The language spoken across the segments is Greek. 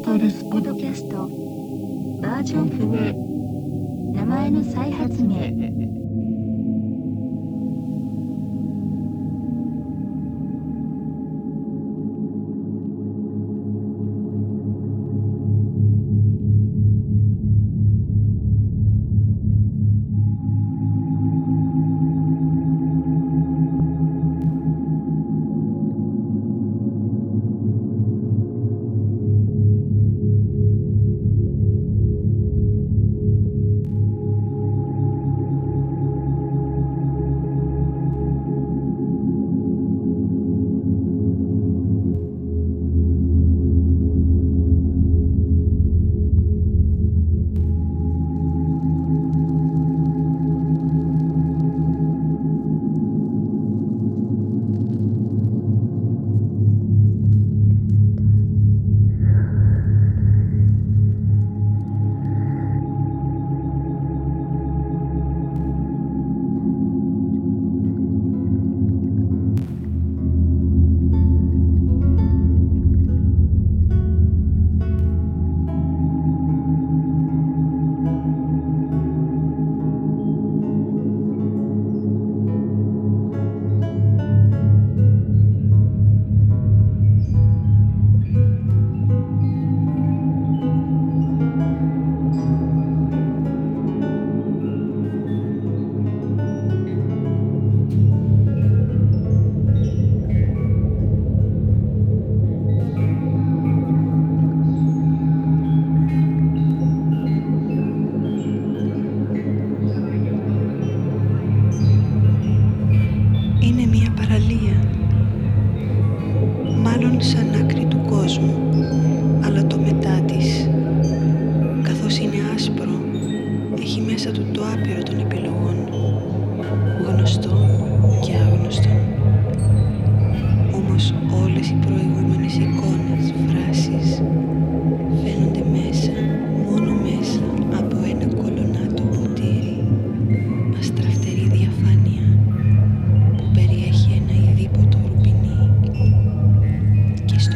ですポッドキャスト。バージョン不明名前の再発明。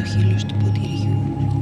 χείλος του ποτηριού.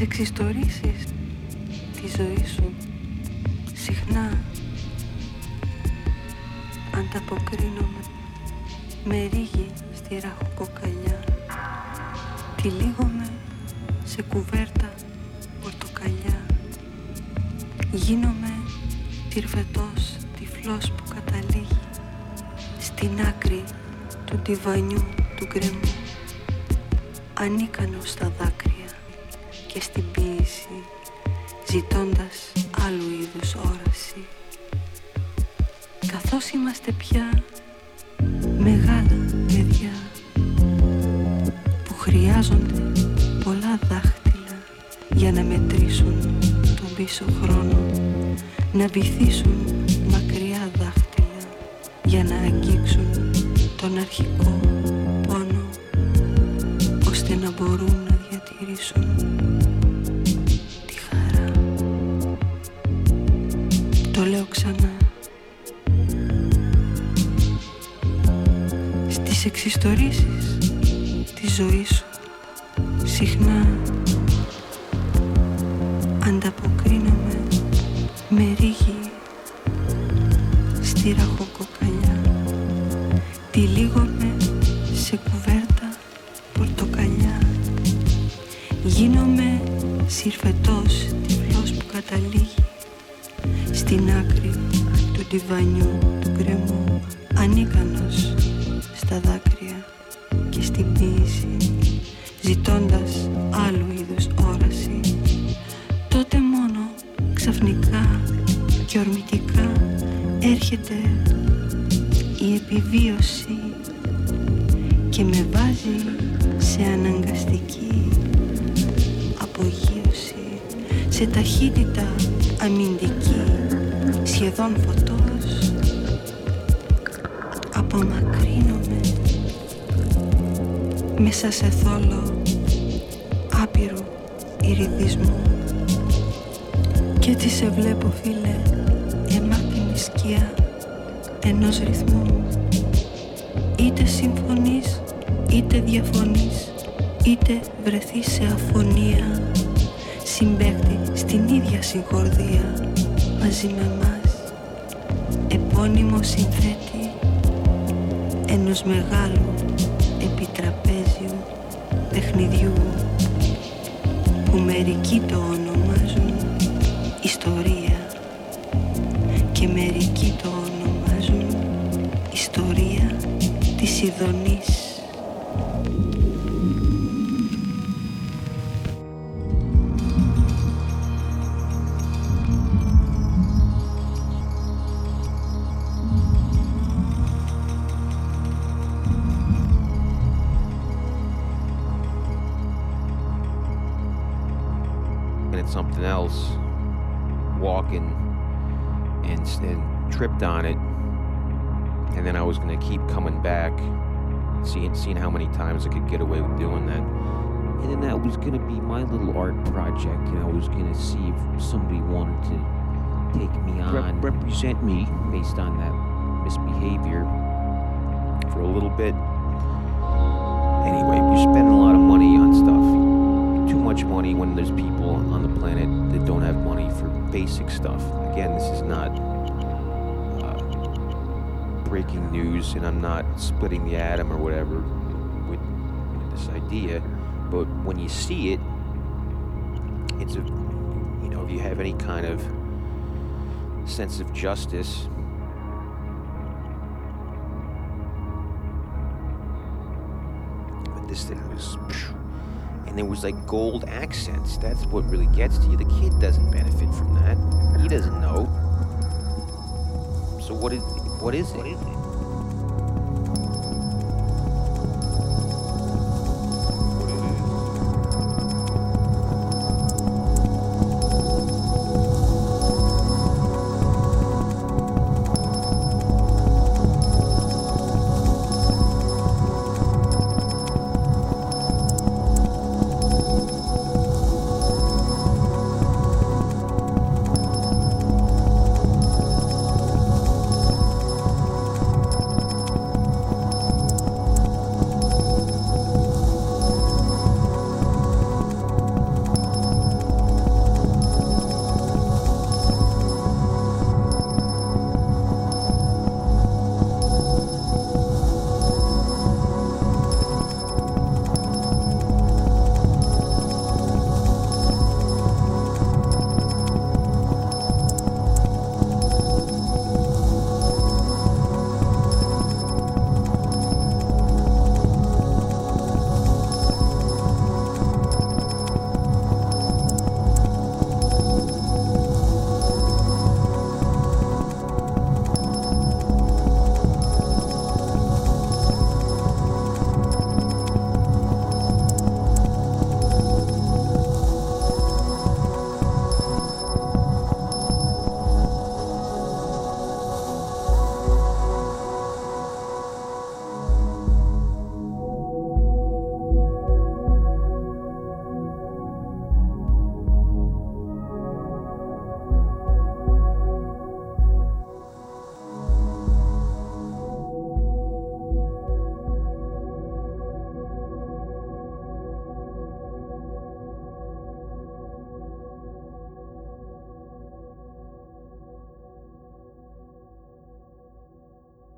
Εξιστορήσεις τη ζωή σου συχνά. Ανταποκρίνομαι με ρίγη στη ραχοκοκαλιά. Τυλίγομαι σε κουβέρτα πορτοκαλιά. Γίνομαι τυρφετός τυφλός που καταλήγει στην άκρη του τυβανιού του γκρεμού. Ανίκανος στα δάκρυα και στην ποίηση ζητώντας άλλου είδους όραση. Καθώς είμαστε πια μεγάλα παιδιά που χρειάζονται πολλά δάχτυλα για να μετρήσουν τον πίσω χρόνο να βυθίσουν μακριά δάχτυλα για να αγγίξουν τον αρχικό πόνο ώστε να μπορούν να διατηρήσουν Το λέω ξανά. Στις εξιστορήσεις της ζωής σου συχνά ανταποκρίνομαι με ρίγη στη ραχοκοκαλιά τυλίγομαι σε κουβέρτα πορτοκαλιά γίνομαι συρφετός τυφλός που καταλήγει στην άκρη του τυβανιού του γκρεμού ανίκανος στα δάκρυα και στην ποίηση ζητώντας άλλου είδους όραση. Τότε μόνο ξαφνικά και ορμητικά έρχεται η επιβίωση και με βάζει σε αναγκαστική απογείωση σε ταχύτητα αμυντική σχεδόν φωτός. Απομακρύνομαι. Μέσα σε θόλο άπειρου ηριδισμού και έτσι σε βλέπω φίλε γεμάτη σκιά ενός ρυθμού. Είτε συμφωνείς είτε διαφωνείς είτε βρεθείς σε αφωνία. Συμπέκτη στην ίδια συγχορδία μαζί με μας επώνυμο συνθέτη ενός μεγάλου επιτραπέζιου παιχνιδιού που μερικοί το ονομάζουν ιστορία και μερικοί το ονομάζουν ιστορία της Ιδονής. It's something else walking and, and tripped on it. And then i was going to keep coming back seeing seeing how many times i could get away with doing that. And then that was going to be my little art project and i was going to see if somebody wanted to take me on represent me. based on that misbehavior for a little bit. Anyway you're spending a lot of much money when there's people on the planet that don't have money for basic stuff. Again, this is not uh, breaking news, and I'm not splitting the atom or whatever with, this idea. But when you see it, it's a you know if you have any kind of sense of justice. This thing was and there was like gold accents. That's what really gets to you. The kid doesn't benefit from that. He doesn't know. So what is what is it?